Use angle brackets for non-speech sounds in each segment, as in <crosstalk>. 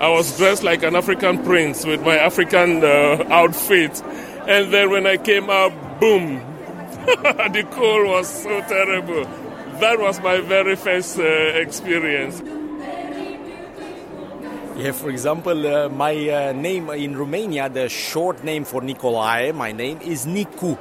I was dressed like an African prince with my African uh, outfit. And then when I came out, boom, <laughs> the cold was so terrible. That was my very first uh, experience. Yeah, for example, uh, my uh, name in Romania, the short name for Nicolae, my name is Nicu,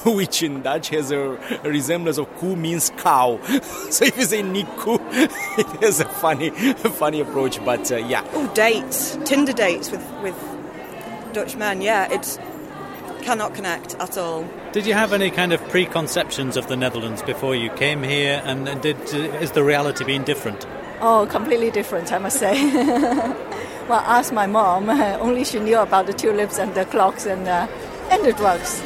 <laughs> which in Dutch has a, a resemblance of ku means cow. <laughs> so if you say Nicu, <laughs> it has a funny, funny approach. But uh, yeah. Oh, dates, Tinder dates with with Dutch men. Yeah, it cannot connect at all. Did you have any kind of preconceptions of the Netherlands before you came here, and, and did is the reality being different? Oh, completely different, I must say. well, ask my mom. Only she knew about the tulips and the clocks and, uh, and the drugs.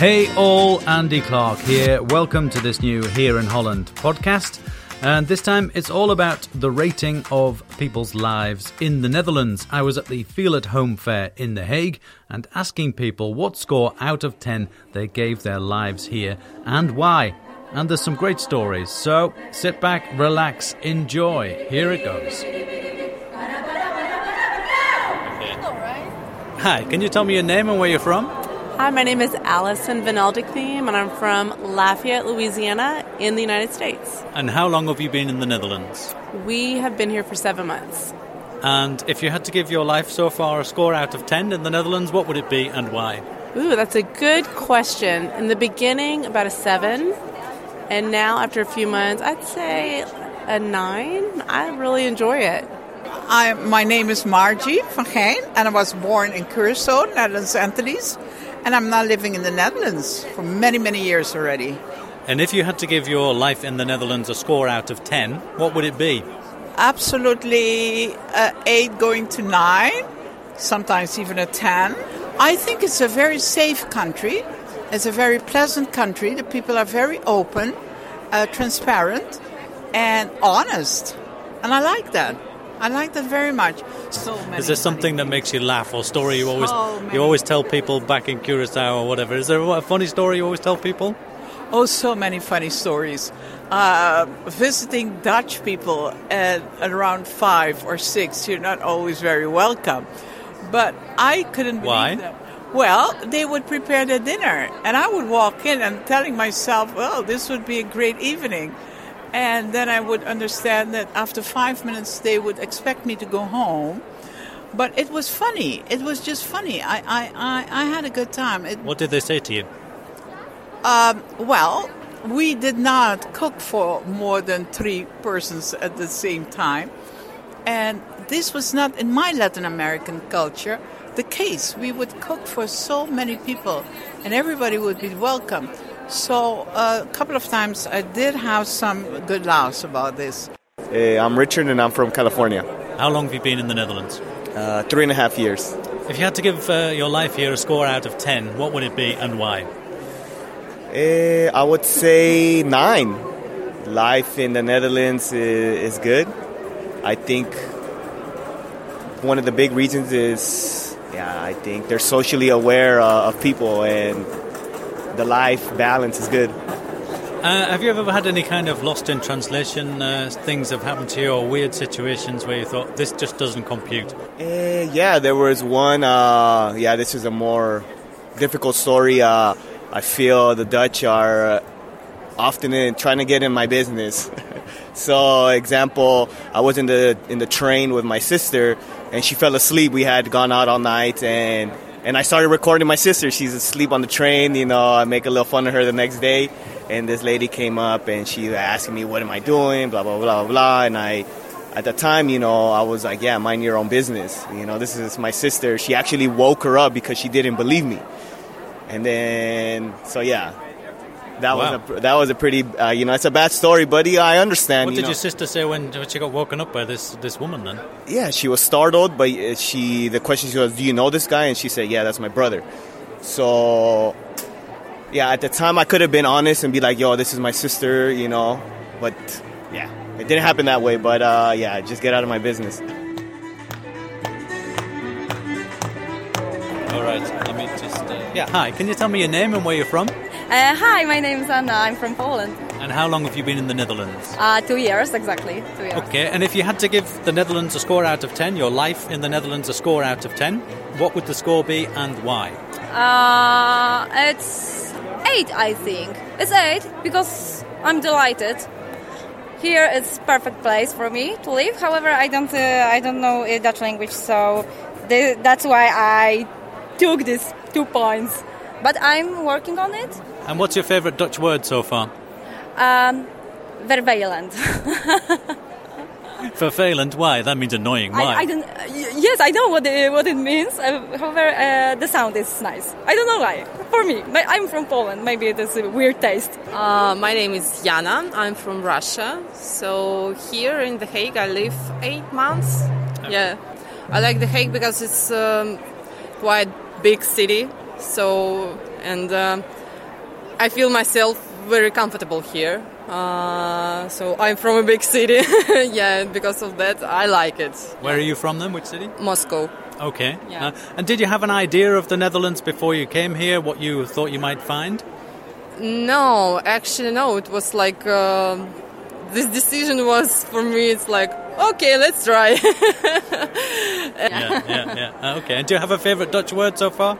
Hey all, Andy Clark here. Welcome to this new Here in Holland podcast. And this time it's all about the rating of people's lives in the Netherlands. I was at the Feel at Home Fair in The Hague and asking people what score out of 10 they gave their lives here and why and there's some great stories. So sit back, relax, enjoy. Here it goes. Hi, can you tell me your name and where you're from? Hi, my name is Allison Van Theme, and I'm from Lafayette, Louisiana, in the United States. And how long have you been in the Netherlands? We have been here for seven months. And if you had to give your life so far a score out of 10 in the Netherlands, what would it be and why? Ooh, that's a good question. In the beginning, about a seven. And now, after a few months, I'd say a nine. I really enjoy it. I, my name is Margie van Gein, and I was born in Curacao, Netherlands Antilles, and I'm now living in the Netherlands for many, many years already. And if you had to give your life in the Netherlands a score out of 10, what would it be? Absolutely uh, 8 going to 9, sometimes even a 10. I think it's a very safe country. It's a very pleasant country. The people are very open, uh, transparent, and honest. And I like that. I like that very much. So many. Is there something that makes you laugh or story you always you always tell people back in Curacao or whatever? Is there a funny story you always tell people? Oh, so many funny stories. Uh, visiting Dutch people at, at, around five or six, you're not always very welcome. But I couldn't Why? believe them. Well, they would prepare their dinner, and I would walk in and telling myself, well, this would be a great evening. And then I would understand that after five minutes, they would expect me to go home. But it was funny. It was just funny. I, I, I, I had a good time. It, what did they say to you? Um, well, we did not cook for more than three persons at the same time. And this was not in my Latin American culture the case. We would cook for so many people, and everybody would be welcome. So uh, a couple of times I did have some good laughs about this. Hey, I'm Richard, and I'm from California. How long have you been in the Netherlands? Uh, three and a half years. If you had to give uh, your life here a score out of ten, what would it be and why? Uh, I would say nine. Life in the Netherlands is, is good. I think one of the big reasons is yeah, I think they're socially aware uh, of people and the life balance is good. Uh, have you ever had any kind of lost in translation uh, things have happened to you or weird situations where you thought this just doesn't compute? Uh, yeah, there was one. Uh, yeah, this is a more difficult story. Uh, I feel the Dutch are often in, trying to get in my business. <laughs> so, example, I was in the in the train with my sister, and she fell asleep. We had gone out all night, and and I started recording my sister. She's asleep on the train. You know, I make a little fun of her the next day, and this lady came up and she asking me, "What am I doing?" Blah blah blah blah, and I. At the time, you know, I was like, "Yeah, mind your own business." You know, this is my sister. She actually woke her up because she didn't believe me, and then so yeah, that Wow. was a that was a pretty uh, you know it's a bad story, buddy. I understand. What you did know. your sister say when, when she got woken up by this, this woman then? Yeah, she was startled, but uh, she the question she was, "Do you know this guy?" And she said, "Yeah, that's my brother." So, yeah, at the time I could have been honest and be like, "Yo, this is my sister," you know, but yeah, it didn't happen that way. But uh, yeah, just get out of my business. All right, let me just. Uh, yeah, hi, can you tell me your name and where you're from? Uh, hi, my name is Anna. I'm from Poland. And how long have you been in the Netherlands? Uh, two years, exactly. Two years. Okay, and if you had to give the Netherlands a score out of 10, your life in the Netherlands a score out of 10, what would the score be and why? Uh, it's eight, I think. It's eight because I'm delighted. Here it's perfect place for me to live. However, I don't uh, I don't know Dutch language, so th- that's why I took these two points. But I'm working on it. And what's your favourite Dutch word so far? Um, vervelend. <laughs> Vervelend, why? That means annoying. Why? I, I don't. Uh, yes, I know what it, what it means. Uh, however, uh, the sound is nice. I don't know why. For me, But I'm from Poland. Maybe it is a weird taste. Uh, my name is Jana. I'm from Russia. So here in The Hague, I live eight months. Yeah, I like The Hague because it's um, quite big city. So and um I feel myself very comfortable here. Uh, so I'm from a big city. <laughs> yeah, because of that, I like it. Where are you from then? Which city? Moscow. Okay. Yeah. Uh, and did you have an idea of the Netherlands before you came here? What you thought you might find? No, actually, no. It was like um this decision was for me. It's like okay, let's try. <laughs> yeah, yeah, yeah. Uh, okay. And do you have a favourite Dutch word so far?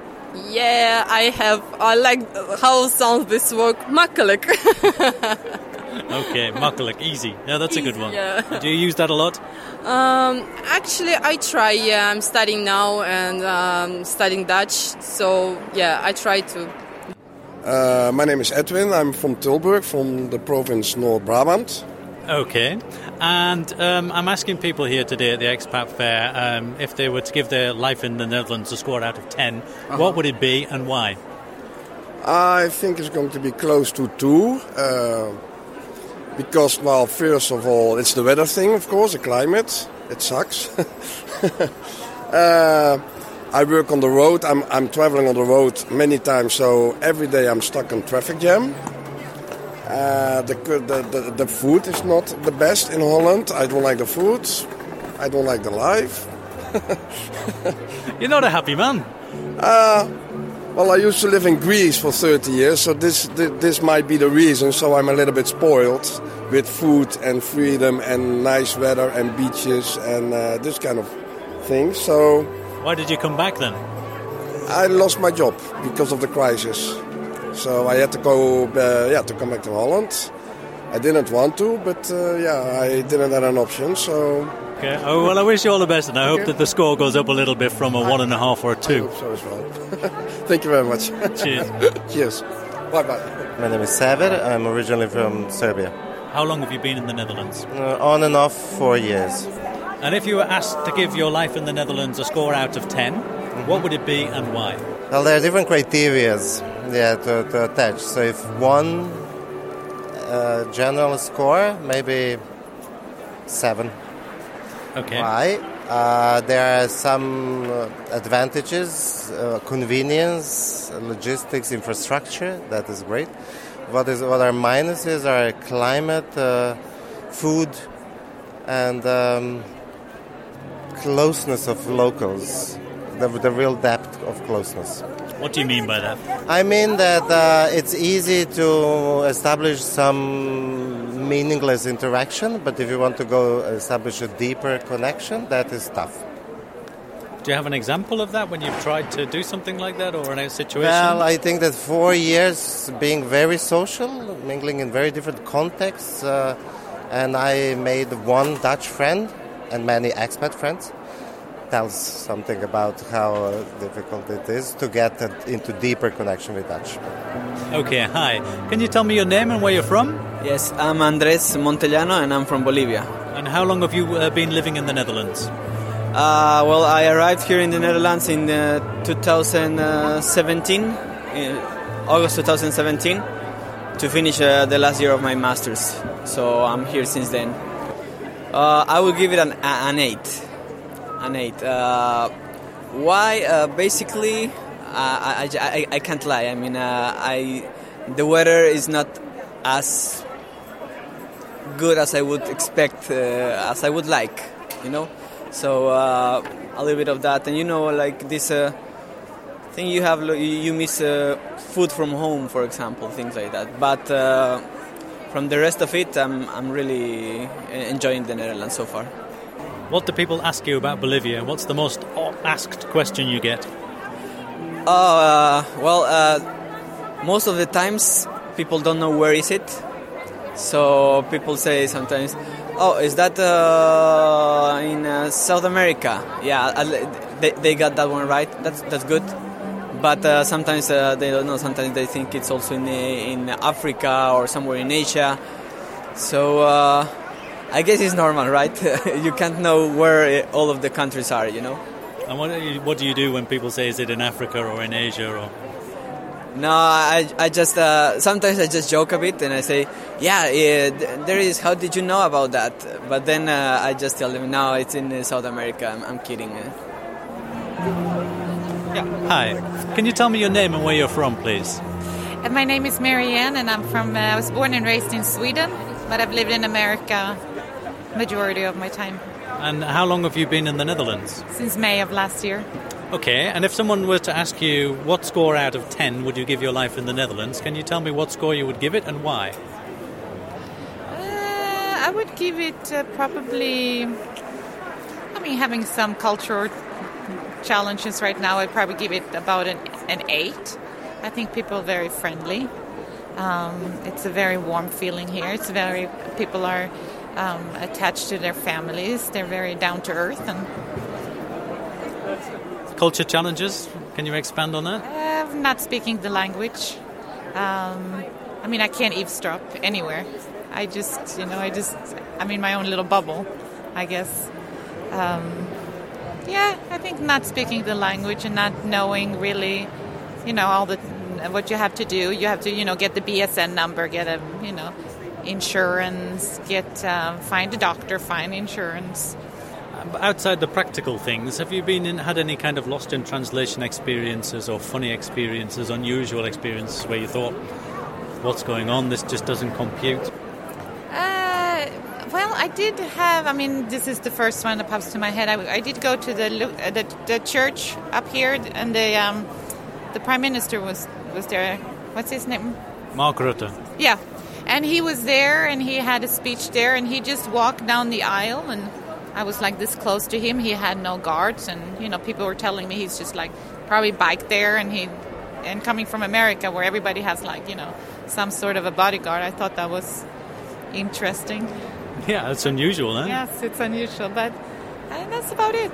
Yeah, I have. I like how sounds this word makkelijk. <laughs> Okay, makkelijk, easy. Yeah, that's a good one. yeah. Do you use that a lot? um, actually, I try. Yeah, I'm studying now and um, studying Dutch. So yeah, I try to. Uh, my name is Edwin. I'm from Tilburg, from the province North Brabant. Okay. And um, I'm asking people here today at the Expat Fair um, if they were to give their life in the Netherlands a score out of 10, what would it be and why? I think it's going to be close to two. Uh, because, well, first of all, it's the weather thing, of course, the climate. It sucks. <laughs> uh, I work on the road. I'm, I'm traveling on the road many times, so every day I'm stuck in traffic jam. Uh, the, the, the, the food is not the best in Holland. I don't like the food. I don't like the life. You're not a happy man. Uh, well, I used to live in Greece for 30 years, so this, this this might be the reason. So I'm a little bit spoiled with food and freedom and nice weather and beaches and uh, this kind of things. So Why did you come back then? I lost my job because of the crisis. So I had to go, uh, yeah, to come back to Holland. I didn't want to, but uh, yeah, I didn't have an option. So Okay. Oh, well, I wish you all the best, and I hope that the score goes up a little bit from a one and a half or a two. so as well. <laughs> Thank you very much. Cheers. <laughs> Cheers. Bye bye. My name is Saver. I'm originally from Serbia. How long have you been in the Netherlands? Uh, on and off four years. And if you were asked to give your life in the Netherlands a score out of 10, what would it be and why? Well, there are different criterias yeah, to, to attach. So if one uh, general score, maybe seven. Okay. Why? Uh, there are some uh, advantages, uh, convenience, logistics, infrastructure. That is great. What is what are minuses are climate, uh, food, and um, closeness of locals. The, the real depth of closeness. What do you mean by that? I mean that uh, it's easy to establish some meaningless interaction, but if you want to go establish a deeper connection, that is tough. Do you have an example of that when you've tried to do something like that or in a situation? Well, I think that four years being very social, mingling in very different contexts, uh, and I made one Dutch friend and many expat friends. Tells something about how uh, difficult it is to get into deeper connection with Dutch. Okay, hi. Can you tell me your name and where you're from? Yes, I'm Andres Montellano and I'm from Bolivia. And how long have you uh, been living in the Netherlands? Uh, well, I arrived here in the Netherlands in uh, 2017, in August 2017, to finish uh, the last year of my master's. So I'm here since then. Uh, I will give it an, an 8. An 8. Uh, why? Uh, basically, I, I, I, I can't lie. I mean, I the weather is not as good as I would expect, as I would like, you know? So uh, a little bit of that, and you know, like this uh, thing you have, you miss uh, food from home, for example, things like that. But uh, from the rest of it, I'm, I'm really enjoying the Netherlands so far. What do people ask you about Bolivia? What's the most asked question you get? Oh, uh, well, uh, most of the times people don't know where is it. So people say sometimes, "Oh, is that uh, in uh, South America?" Yeah, they, they got that one right. That's that's good. But uh, sometimes uh, they don't know. Sometimes they think it's also in in Africa or somewhere in Asia. So uh, I guess it's normal, right? <laughs> you can't know where all of the countries are, you know. And what do you, what do you do when people say, "Is it in Africa or in Asia or"? No, I, I just uh, sometimes I just joke a bit and I say, yeah, there is. How did you know about that? But then uh, I just tell them, no, it's in uh, South America. I'm, I'm kidding. Yeah. Hi. Can you tell me your name and where you're from, please? Uh, my name is Marianne, and I'm from. Uh, I was born and raised in Sweden, but I've lived in America majority of my time. And how long have you been in the Netherlands? Since May of last year. Okay, and if someone were to ask you what score out of 10 would you give your life in the Netherlands, can you tell me what score you would give it and why? Uh, I would give it uh, probably. I mean, having some cultural challenges right now, I'd probably give it about an, an 8. I think people are very friendly. Um, it's a very warm feeling here. It's very. People are um, attached to their families, they're very down to earth and culture challenges. Can you expand on that? Uh, not speaking the language. Um, I mean, I can't eavesdrop anywhere. I just, you know, I just, I'm in my own little bubble, I guess. Um, yeah, I think not speaking the language and not knowing really, you know, all the what you have to do. You have to, you know, get the BSN number, get a, you know, insurance, get um, find a doctor, find insurance outside the practical things, have you been in, had any kind of lost in translation experiences or funny experiences, unusual experiences where you thought, "What's going on? This just doesn't compute." Uh, well, I did have. I mean, this is the first one that pops to my head. I, I did go to the, the, the church up here, and the um, the prime minister was was there. What's his name? Mark Rutte. Yeah, and he was there, and he had a speech there, and he just walked down the aisle and I was like this close to him. He had no guards, and you know, people were telling me he's just like probably biked there, and he and coming from America where everybody has like you know some sort of a bodyguard. I thought that was interesting. Yeah, it's unusual, huh? Yes, it's unusual, but that's about it.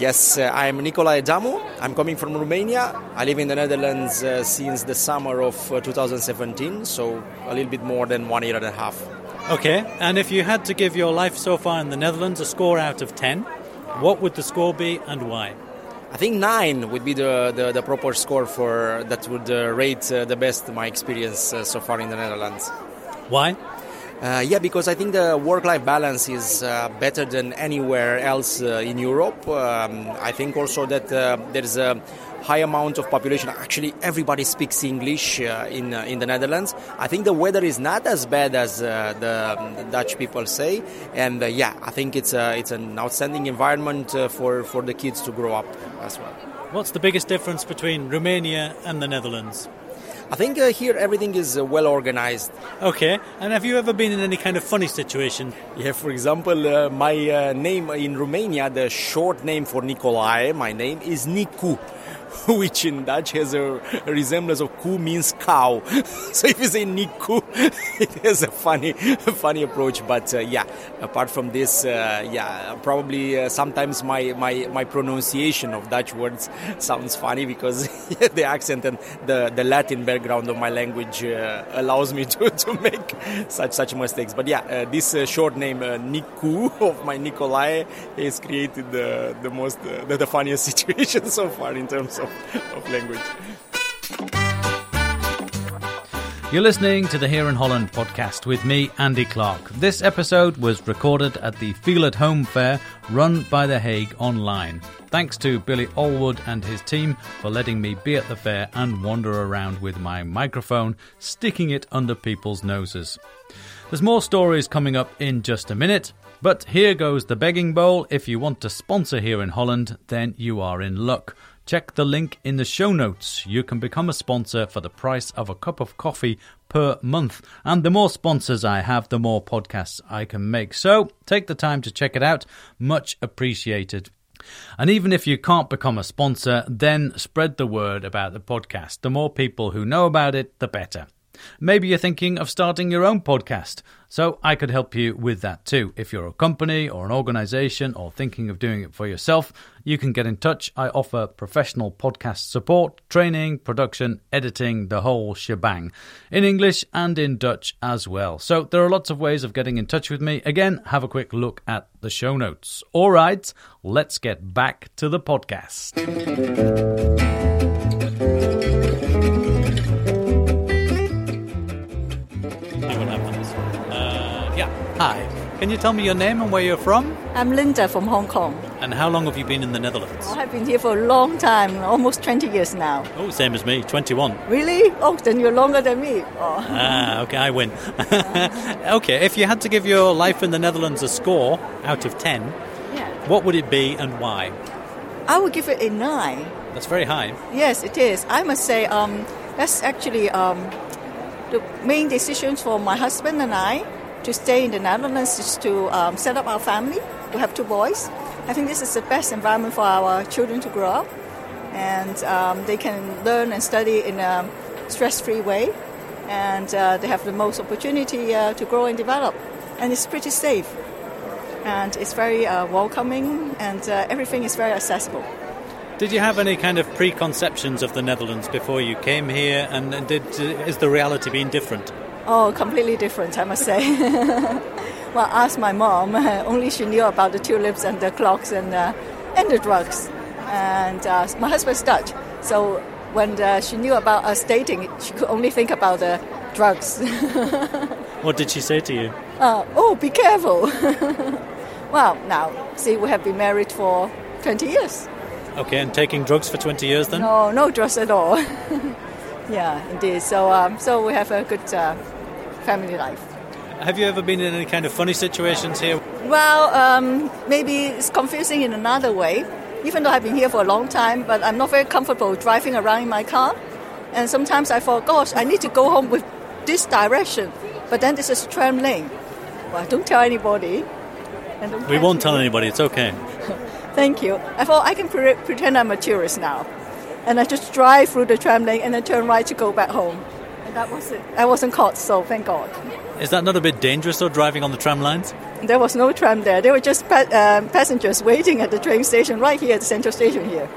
Yes, uh, I'm Nicolae Damu. I'm coming from Romania. I live in the Netherlands uh, since the summer of uh, 2017, so a little bit more than one year and a half. Okay, and if you had to give your life so far in the Netherlands a score out of 10, what would the score be and why? I think nine would be the, the, the proper score for that would uh, rate uh, the best my experience uh, so far in the Netherlands. Why? Uh, yeah, because I think the work-life balance is uh, better than anywhere else uh, in Europe. Um, I think also that uh, there's a high amount of population. Actually, everybody speaks English uh, in uh, in the Netherlands. I think the weather is not as bad as the, the, Dutch people say, and yeah, I think it's a, it's an outstanding environment for for the kids to grow up as well. What's the biggest difference between Romania and the Netherlands? I think uh, here everything is uh, well organized. Okay, and have you ever been in any kind of funny situation? Yeah, for example, uh, my name in Romania, the short name for Nicolae, my name is Nicu. <laughs> which in Dutch has a, resemblance of ku means cow. <laughs> so if you say Nicu, <laughs> it has a funny, funny approach. But uh, yeah, apart from this, uh, yeah, probably uh, sometimes my, my, my pronunciation of Dutch words sounds funny because the accent and the, the Latin background of my language uh, allows me to, to make such such mistakes. But yeah, uh, this uh, short name Nicu of my Nicolae has created the, the most the, the funniest situation so far in terms of of language. You're listening to the Here in Holland podcast with me, Andy Clark. This episode was recorded at the Feel at Home Fair run by The Hague Online. Thanks to Billy Allwood and his team for letting me be at the fair and wander around with my microphone, sticking it under people's noses. There's more stories coming up in just a minute, but here goes the begging bowl. If you want to sponsor here in Holland, then you are in luck. Check the link in the show notes. You can become a sponsor for the price of a cup of coffee per month. And the more sponsors I have, the more podcasts I can make. So take the time to check it out. Much appreciated. And even if you can't become a sponsor, then spread the word about the podcast. The more people who know about it, the better. Maybe you're thinking of starting your own podcast, so I could help you with that too. If you're a company or an organization or thinking of doing it for yourself, you can get in touch. I offer professional podcast support, training, production, editing, the whole shebang, in English and in Dutch as well. So there are lots of ways of getting in touch with me. Again, have a quick look at the show notes. All right, let's get back to the podcast. Can you tell me your name and where you're from? I'm Linda from Hong Kong. And how long have you been in the Netherlands? I have been here for a long time, almost 20 years now. Oh, same as me, 21. Really? Oh, then you're longer than me. Oh. Ah, okay, I win. <laughs> okay, if you had to give your life in the Netherlands a score out of 10, yeah. what would it be and why? I would give it a 9. That's very high. Yes, it is. I must say, um, that's actually um, the main decisions for my husband and I to stay in the Netherlands is to um, set up our family. We have two boys. I think this is the best environment for our children to grow up, and um, they can learn and study in a stress-free way, and uh, they have the most opportunity uh, to grow and develop. And it's pretty safe, and it's very uh, welcoming, and uh, everything is very accessible. Did you have any kind of preconceptions of the Netherlands before you came here, and did is the reality being different? Oh, completely different, I must say. <laughs> well, I asked my mom. <laughs> Only she knew about the tulips and the clocks and uh, and the drugs. And uh, my husband's Dutch, so when uh, she knew about us dating, she could only think about the drugs. <laughs> what did she say to you? Uh, oh, be careful. well, now, see, we have been married for 20 years. Okay, and taking drugs for 20 years then? No, no drugs at all. yeah, indeed. So, um, so we have a good uh, family life. Have you ever been in any kind of funny situations here? Well, um, maybe it's confusing in another way. Even though I've been here for a long time, but I'm not very comfortable driving around in my car. And sometimes I thought, gosh, I need to go home with this direction. But then this is a tram lane. Well, don't tell anybody. we won't tell anybody, it's okay. <laughs> Thank you. I thought I can pre- pretend I'm a tourist now. And I just drive through the tram lane and then turn right to go back home. And that was it. I wasn't caught, so thank God. Is that not a bit dangerous, though, driving on the tram lines? There was no tram there. There were just pa- um, passengers waiting at the train station right here at the central station here.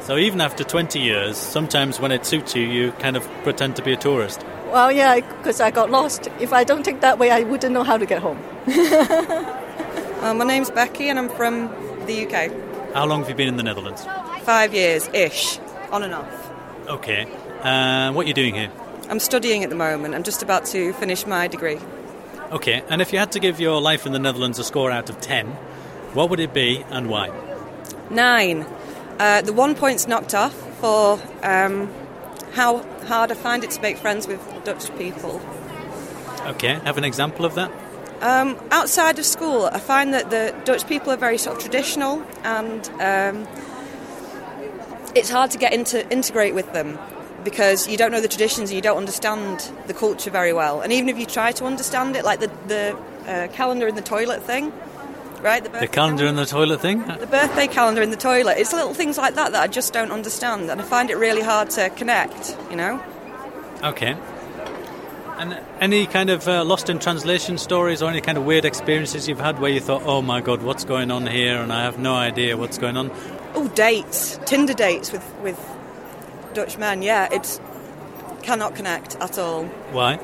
So even after 20 years, sometimes when it suits you, you kind of pretend to be a tourist. Well, yeah, because I got lost. If I don't take that way, I wouldn't know how to get home. <laughs> uh, my name's Becky, and I'm from the UK. How long have you been in the Netherlands? Five years ish, on and off. Okay. Uh, what are you doing here? I'm studying at the moment. I'm just about to finish my degree. Okay, and if you had to give your life in the Netherlands a score out of 10, what would it be and why? Nine. Uh, the one point's knocked off for um, how hard I find it to make friends with Dutch people. Okay, have an example of that? Um, outside of school, I find that the Dutch people are very sort of traditional and um, it's hard to get into integrate with them because you don't know the traditions and you don't understand the culture very well. And even if you try to understand it, like the, the uh, calendar in the toilet thing, right? The, the calendar in the toilet thing? The birthday calendar in the toilet. It's little things like that that I just don't understand, and I find it really hard to connect, you know? Okay. And any kind of uh, lost in translation stories or any kind of weird experiences you've had where you thought, oh my god, what's going on here, and I have no idea what's going on? Oh, dates. Tinder dates with, with Dutch men, yeah, it cannot connect at all. Why?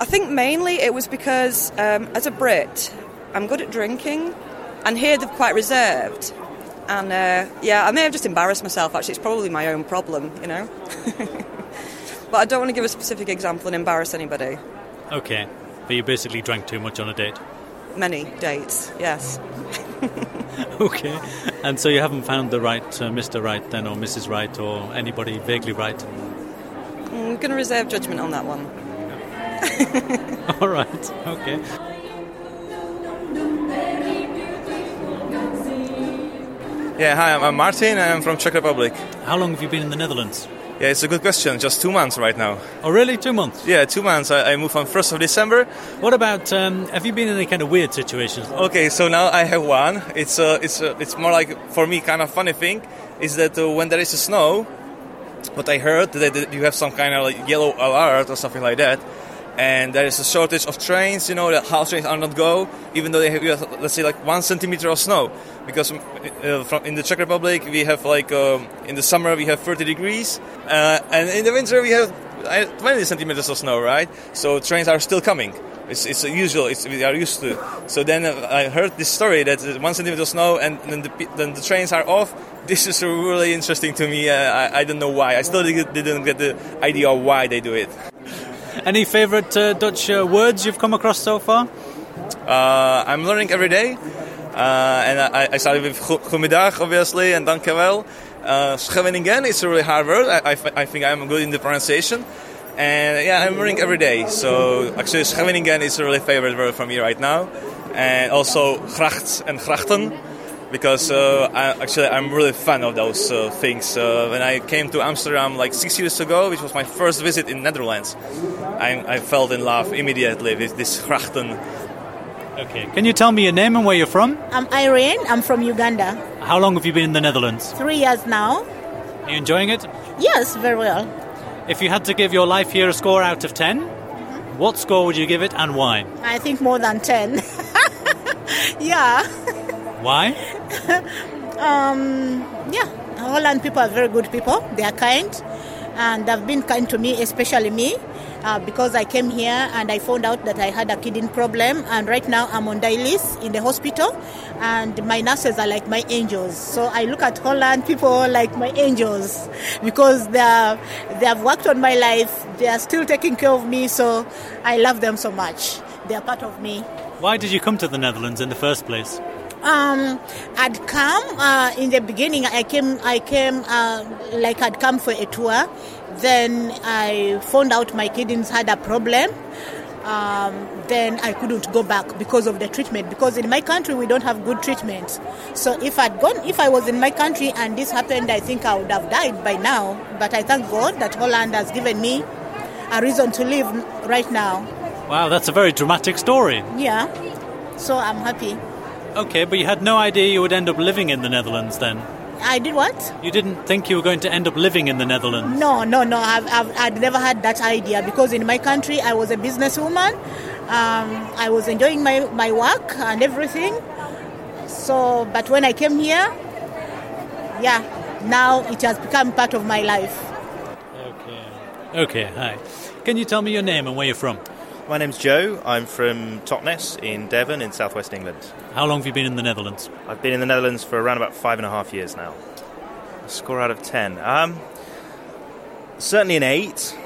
I think mainly it was because, um, as a Brit, I'm good at drinking, and here they're quite reserved. And uh, yeah, I may have just embarrassed myself. Actually, it's probably my own problem, you know. <laughs> but I don't want to give a specific example and embarrass anybody. Okay, but you basically drank too much on a date. Many dates, yes. <laughs> <laughs> okay, and so you haven't found the right uh, Mr. Right then, or Mrs. Right, or anybody vaguely right? I'm going to reserve judgment on that one. <laughs> All right, okay. Yeah, hi, I'm, I'm Martin. I'm from Czech Republic. How long have you been in the Netherlands? Yeah, it's a good question. Just two months right now. Oh, really? Two months? Yeah, two months. I, I moved on 1st of December. What about, um, have you been in any kind of weird situations? Okay, so now I have one. It's uh, it's uh, it's more like, for me, kind of funny thing is that uh, when there is a snow, what I heard that, that you have some kind of like yellow alert or something like that, and there is a shortage of trains. You know, that how trains are not go, even though they have, let's say, like one centimeter of snow. Because uh, from in the Czech Republic we have like um, in the summer we have 30 degrees, uh, and in the winter we have uh, 20 centimeters of snow, right? So trains are still coming. It's, it's usual. It's, we are used to. So then uh, I heard this story that uh, one centimeter of snow and then the, then the trains are off. This is really interesting to me. Uh, I, I don't know why. I still didn't get the idea of why they do it. Any favorite uh, Dutch uh, words you've come across so far? Uh, I'm learning every day. Uh, and I, I, started with goedemiddag, obviously, and dankjewel. Uh, Scheveningen is a really hard word. I, I, I, think I'm good in the pronunciation. And yeah, I'm learning every day. So actually, Scheveningen is a really favorite word for me right now. And also gracht and grachten, because uh, I, actually I'm really fan of those uh, things. Uh, when I came to Amsterdam like six years ago, which was my first visit in Netherlands, I, I felt in love immediately with this grachten Okay. Can you tell me your name and where you're from? I'm Irene. I'm from Uganda. How long have you been in the Netherlands? Three years now. Are you enjoying it? Yes, very well. If you had to give your life here a score out of 10, mm-hmm. what score would you give it and why? I think more than 10. <laughs> yeah. Why? <laughs> um, yeah, Holland people are very good people. They are kind and they've been kind to me, especially me uh, because I came here and I found out that I had a kidney problem, and right now I'm on dialysis in the hospital, and my nurses are like my angels. So I look at Holland people like my angels <laughs> because they are, they have worked on my life. They are still taking care of me, so I love them so much. They are part of me. Why did you come to the Netherlands in the first place? Um, I'd come uh, in the beginning. I came, I came uh, like I'd come for a tour. Then I found out my kidneys had a problem. Um, then I couldn't go back because of the treatment. Because in my country we don't have good treatment. So if I'd gone, if I was in my country and this happened, I think I would have died by now. But I thank God that Holland has given me a reason to live right now. Wow, that's a very dramatic story. Yeah. So I'm happy. Okay, but you had no idea you would end up living in the Netherlands then? I did what? You didn't think you were going to end up living in the Netherlands? No, no, no. I've, I've, I'd never had that idea because in my country I was a businesswoman. Um, I was enjoying my, my work and everything. So, but when I came here, yeah, now it has become part of my life. Okay. Okay, hi. Can you tell me your name and where you're from? My name's Joe. I'm from Totnes in Devon in southwest England. How long have you been in the Netherlands? I've been in the Netherlands for around about five and a half years now. A score out of ten. Um, certainly an eight.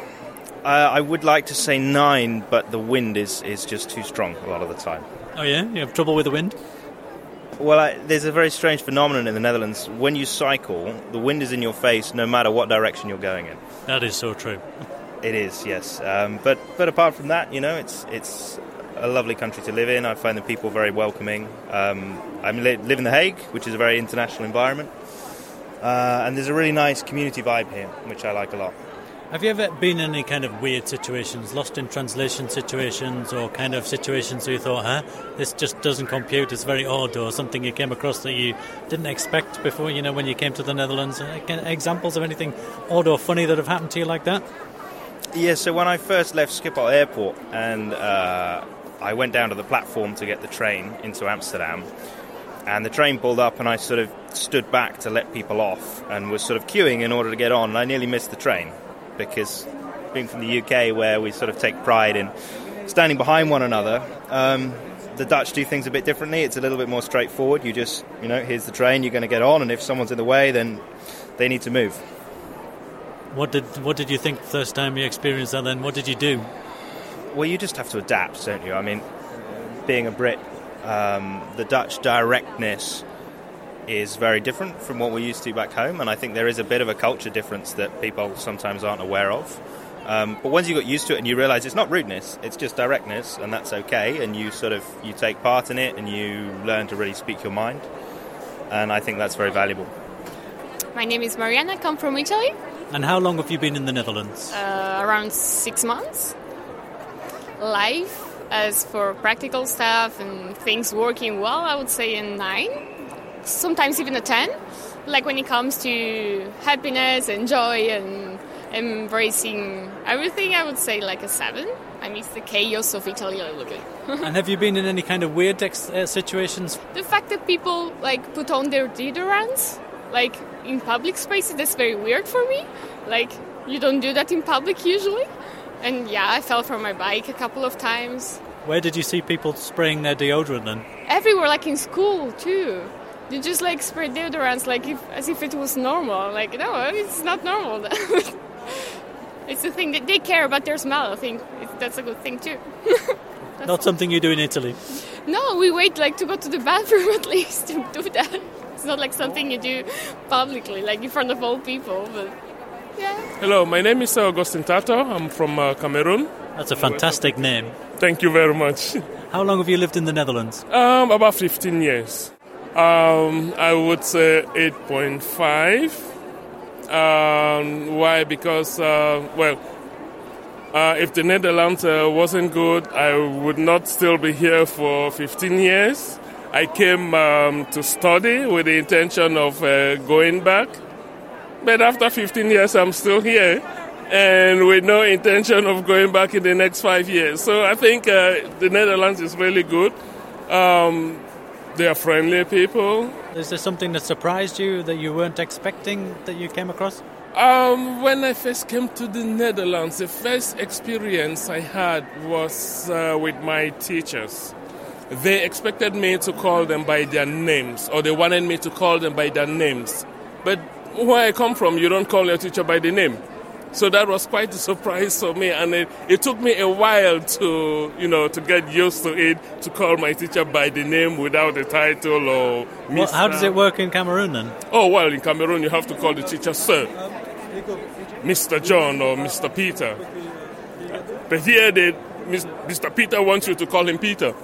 Uh, I would like to say nine, but the wind is, is just too strong a lot of the time. Oh, yeah? You have trouble with the wind? Well, I, there's a very strange phenomenon in the Netherlands. When you cycle, the wind is in your face no matter what direction you're going in. That is so true. It is, yes. Um, but but apart from that, you know, it's it's a lovely country to live in. I find the people very welcoming. Um, I live in The Hague, which is a very international environment, uh, and there's a really nice community vibe here, which I like a lot. Have you ever been in any kind of weird situations, lost in translation situations, or kind of situations where you thought, huh, this just doesn't compute, it's very odd, or something you came across that you didn't expect before, you know, when you came to the Netherlands? Examples of anything odd or funny that have happened to you like that? Yeah, so when I first left Schiphol Airport and uh, I went down to the platform to get the train into Amsterdam, and the train pulled up, and I sort of stood back to let people off and was sort of queuing in order to get on, and I nearly missed the train because being from the UK, where we sort of take pride in standing behind one another. Um, the Dutch do things a bit differently. It's a little bit more straightforward. You just, you know, here's the train, you're going to get on, and if someone's in the way, then they need to move. What did what did you think the first time you experienced that? Then what did you do? Well, you just have to adapt, don't you? I mean, being a Brit, um, the Dutch directness is very different from what we're used to back home, and I think there is a bit of a culture difference that people sometimes aren't aware of. Um, but once you got used to it and you realise it's not rudeness, it's just directness, and that's okay, and you sort of you take part in it and you learn to really speak your mind. and I think that's very valuable. My name is Mariana, I come from Italy, And how long have you been in the Netherlands? uh, around six months. Life, as for practical stuff and things working well, I would say a nine, sometimes even a ten. Like when it comes to happiness and joy and embracing everything, I would say like a seven. I miss the chaos of Italy a little bit. <laughs> and have you been in any kind of weird ex- uh, situations? the fact that people like put on their deodorants like in public spaces that's very weird for me. Like you don't do that in public usually. And yeah i fell from my bike a couple of times. Where did you see people spraying their deodorant then? everywhere like in school too. They just like spray deodorants like if, as if it was normal. Like no it's not normal. <laughs> It's the thing that they care about their smell i think. It's, that's a good thing too. <laughs> Not something you do in Italy. No, we wait like to go to the <laughs> bathroom at least to do that. It's not like something you do publicly, like in front of all people. But Hello, my name is Augustin Tato. I'm from uh, Cameroon. That's a fantastic name. Thank you very much. <laughs> How long have you lived in the Netherlands? Um, about 15 years. Um, I would say 8.5. Um, why? Because, uh, well, uh, if the Netherlands uh, wasn't good, I would not still be here for 15 years. I came um, to study with the intention of uh, going back. But after 15 years, I'm still here and with no intention of going back in the next five years. So I think uh, the Netherlands is really good. Um, they are friendly people. Is there something that surprised you that you weren't expecting that you came across? Um, when I first came to the Netherlands, the first experience I had was uh, with my teachers. They expected me to call them by their names, or they wanted me to call them by their names. But where I come from, you don't call your teacher by the name. So that was quite a surprise for me, and it, it took me a while to, you know, to get used to it, to call my teacher by the name without a title or Well, how does it work in Cameroon then? Oh, well, in Cameroon, you have to call the teacher sir, Mr. John or Mr. Peter. But here, they, Mr. Peter wants you to call him Peter.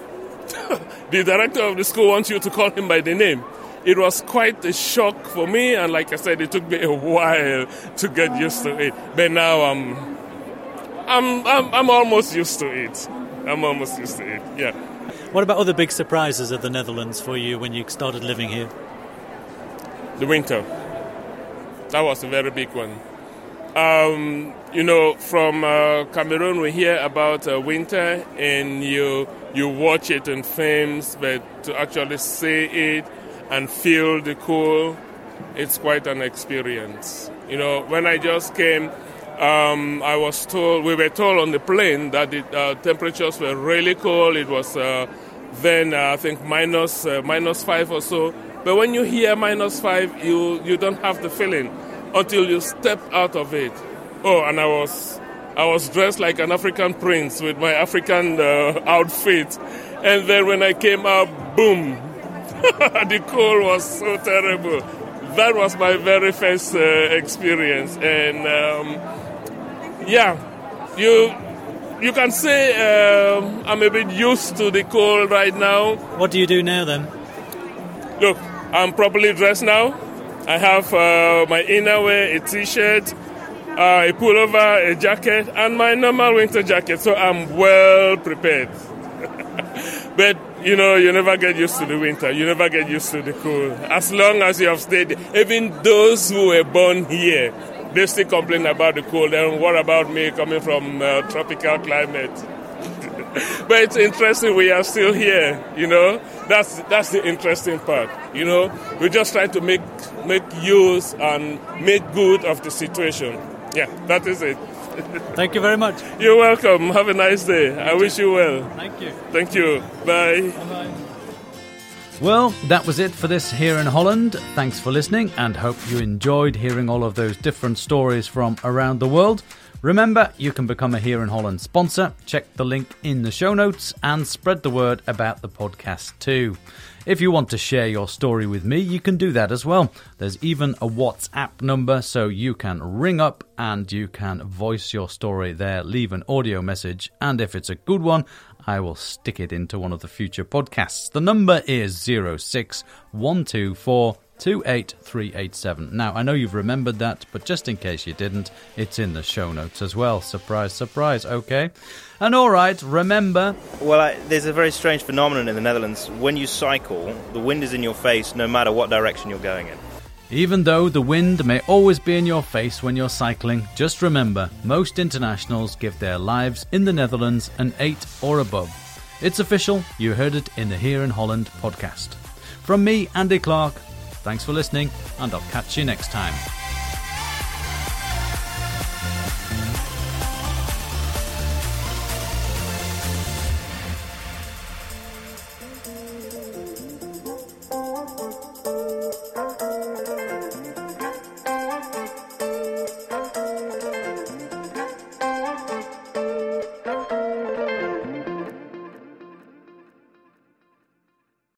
<laughs> the director of the school wants you to call him by the name. It was quite a shock for me, and like I said, it took me a while to get used to it. But now I'm, I'm, I'm, I'm almost used to it. I'm almost used to it. Yeah. What about other big surprises of the Netherlands for you when you started living here? the winter. That was a very big one. Um, you know, from uh, Cameroon, we hear about uh, winter, and you you watch it in films, but to actually see it and feel the cool, it's quite an experience. You know, when I just came, um, I was told we were told on the plane that the uh, temperatures were really cold. It was uh, then uh, I think minus uh, minus five or so. But when you hear minus five, you you don't have the feeling until you step out of it. Oh, and I was I was dressed like an African prince with my African uh, outfit, and then when I came out, boom, <laughs> the cold was so terrible. That was my very first uh, experience, and um, yeah, you you can say um, I'm a bit used to the cold right now. What do you do now then? Look, I'm properly dressed now. I have uh, my innerwear, a t-shirt, uh, a pullover, a jacket, and my normal winter jacket. So I'm well prepared. <laughs> but you know, you never get used to the winter. You never get used to the cold. As long as you have stayed, even those who were born here, they still complain about the cold. And what about me coming from uh, tropical climate? <laughs> but it's interesting we are still here you know that's that's the interesting part you know we just try to make make use and make good of the situation yeah that is it Thank you very much. <laughs> you're welcome have a nice day i wish you well Thank you. thank you bye Well, that was it for this here in Holland. Thanks for listening and hope you enjoyed hearing all of those different stories from around the world. Remember, you can become a Here in Holland sponsor. Check the link in the show notes and spread the word about the podcast too. If you want to share your story with me, you can do that as well. There's even a WhatsApp number so you can ring up and you can voice your story there, leave an audio message, and if it's a good one, I will stick it into one of the future podcasts. The number is 06124 28387. Now, I know you've remembered that, but just in case you didn't, it's in the show notes as well. Surprise, surprise, okay? And all right, remember. Well, I, there's a very strange phenomenon in the Netherlands. When you cycle, the wind is in your face no matter what direction you're going in. Even though the wind may always be in your face when you're cycling, just remember most internationals give their lives in the Netherlands an 8 or above. It's official, you heard it in the Here in Holland podcast. From me, Andy Clark, thanks for listening, and I'll catch you next time.